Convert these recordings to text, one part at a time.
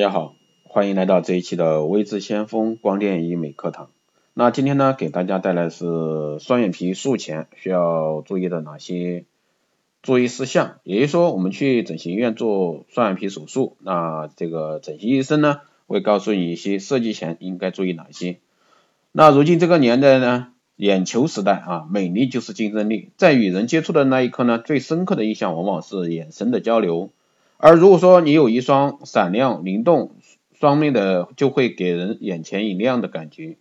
大家好，欢迎来到这一期的微智先锋光电医美课堂。那今天呢，给大家带来是双眼皮术前需要注意的哪些注意事项。也就是说，我们去整形医院做双眼皮手术，那这个整形医生呢，会告诉你一些设计前应该注意哪些。那如今这个年代呢，眼球时代啊，美丽就是竞争力，在与人接触的那一刻呢，最深刻的印象往往是眼神的交流。而如果说你有一双闪亮灵动双面的，就会给人眼前一亮的感觉。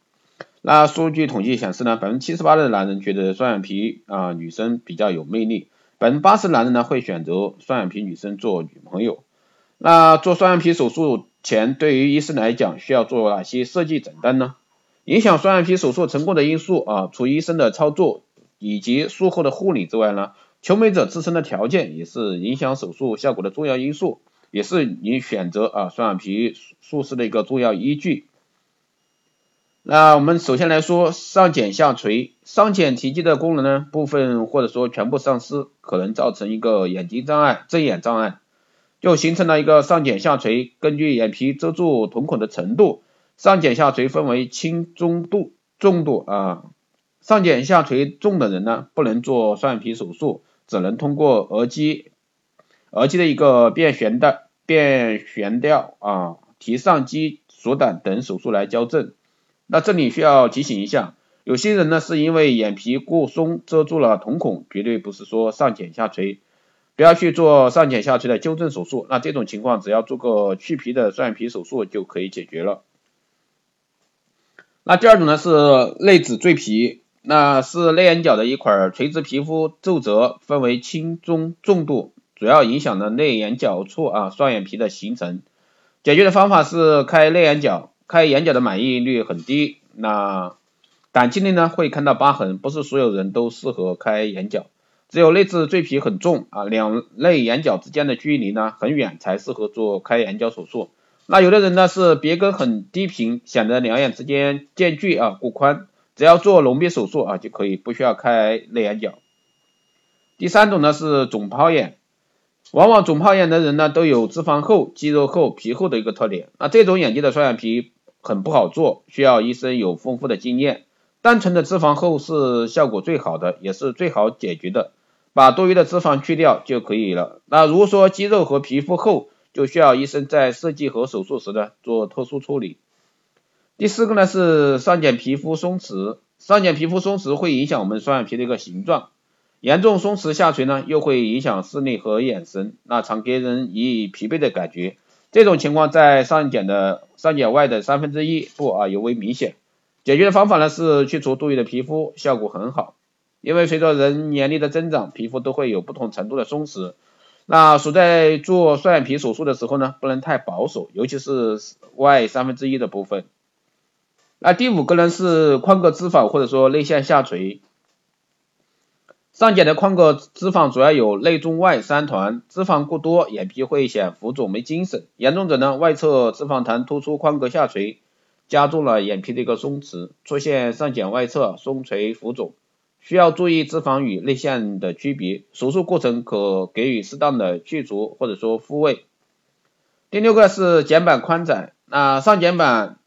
那数据统计显示呢，百分之七十八的男人觉得双眼皮啊女生比较有魅力，百分之八十男人呢会选择双眼皮女生做女朋友。那做双眼皮手术前，对于医生来讲，需要做哪些设计诊断呢？影响双眼皮手术成功的因素啊，除医生的操作以及术后的护理之外呢？求美者自身的条件也是影响手术效果的重要因素，也是你选择啊双眼皮术式的一个重要依据。那我们首先来说上睑下垂，上睑提肌的功能呢部分或者说全部丧失，可能造成一个眼睛障碍、睁眼障碍，就形成了一个上睑下垂。根据眼皮遮住瞳孔的程度，上睑下垂分为轻、中度、重度啊。上睑下垂重的人呢，不能做双眼皮手术。只能通过额肌、额肌的一个变悬的变悬吊啊、提上肌缩短等手术来矫正。那这里需要提醒一下，有些人呢是因为眼皮过松遮住了瞳孔，绝对不是说上睑下垂，不要去做上睑下垂的纠正手术。那这种情况只要做个去皮的双眼皮手术就可以解决了。那第二种呢是内眦赘皮。那是内眼角的一块垂直皮肤皱褶，分为轻、中、重度，主要影响了内眼角处啊双眼皮的形成。解决的方法是开内眼角，开眼角的满意率很低。那短期内呢会看到疤痕，不是所有人都适合开眼角，只有内眦赘皮很重啊，两内眼角之间的距离呢很远才适合做开眼角手术。那有的人呢是鼻根很低平，显得两眼之间间距啊过宽。只要做隆鼻手术啊就可以，不需要开内眼角。第三种呢是肿泡眼，往往肿泡眼的人呢都有脂肪厚、肌肉厚、皮厚的一个特点。那这种眼睛的双眼皮很不好做，需要医生有丰富的经验。单纯的脂肪厚是效果最好的，也是最好解决的，把多余的脂肪去掉就可以了。那如果说肌肉和皮肤厚，就需要医生在设计和手术时呢做特殊处理。第四个呢是上睑皮肤松弛，上睑皮肤松弛会影响我们双眼皮的一个形状，严重松弛下垂呢又会影响视力和眼神，那常给人以疲惫的感觉。这种情况在上睑的上睑外的三分之一部啊尤为明显。解决的方法呢是去除多余的皮肤，效果很好。因为随着人年龄的增长，皮肤都会有不同程度的松弛。那所在做双眼皮手术的时候呢，不能太保守，尤其是外三分之一的部分。那第五个呢是眶隔脂肪或者说内线下垂，上睑的眶隔脂肪主要有内中外三团，脂肪过多，眼皮会显浮肿没精神，严重者呢外侧脂肪团突出眶隔下垂，加重了眼皮的一个松弛，出现上睑外侧松垂浮肿，需要注意脂肪与内陷的区别，手术过程可给予适当的去除或者说复位。第六个是睑板宽窄，那上睑板。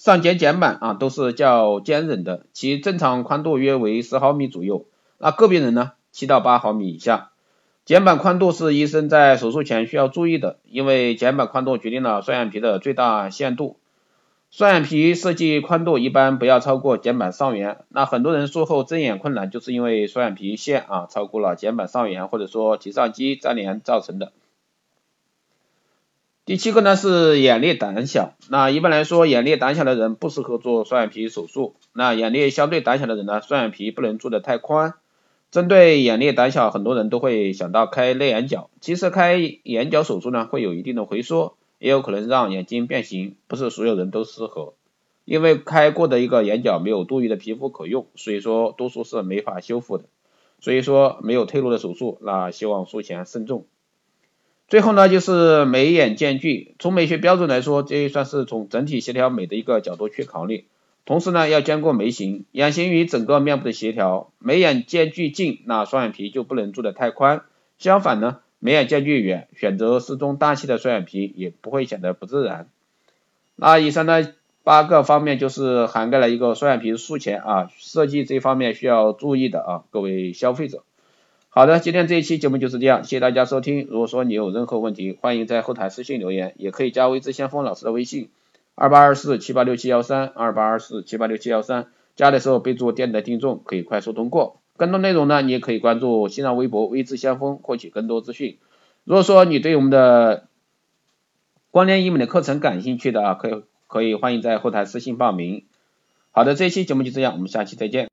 上睑睑板啊都是较坚韧的，其正常宽度约为十毫米左右，那个别人呢七到八毫米以下。睑板宽度是医生在手术前需要注意的，因为睑板宽度决定了双眼皮的最大限度。双眼皮设计宽度一般不要超过睑板上缘，那很多人术后睁眼困难就是因为双眼皮线啊超过了睑板上缘，或者说提上肌粘连造成的。第七个呢是眼裂胆小，那一般来说眼裂胆小的人不适合做双眼皮手术。那眼裂相对胆小的人呢，双眼皮不能做的太宽。针对眼裂胆小，很多人都会想到开内眼角。其实开眼角手术呢会有一定的回缩，也有可能让眼睛变形，不是所有人都适合。因为开过的一个眼角没有多余的皮肤可用，所以说多数是没法修复的。所以说没有退路的手术，那希望术前慎重。最后呢，就是眉眼间距。从美学标准来说，这也算是从整体协调美的一个角度去考虑。同时呢，要兼顾眉形，眼型与整个面部的协调。眉眼间距近，那双眼皮就不能做的太宽。相反呢，眉眼间距远，选择适中大气的双眼皮也不会显得不自然。那以上呢八个方面就是涵盖了一个双眼皮术前啊设计这方面需要注意的啊各位消费者。好的，今天这一期节目就是这样，谢谢大家收听。如果说你有任何问题，欢迎在后台私信留言，也可以加微知先锋老师的微信二八二四七八六七幺三二八二四七八六七幺三，加的时候备注电台听众，可以快速通过。更多内容呢，你也可以关注新浪微博微知先锋，获取更多资讯。如果说你对我们的光电医美的课程感兴趣的啊，可以可以欢迎在后台私信报名。好的，这一期节目就这样，我们下期再见。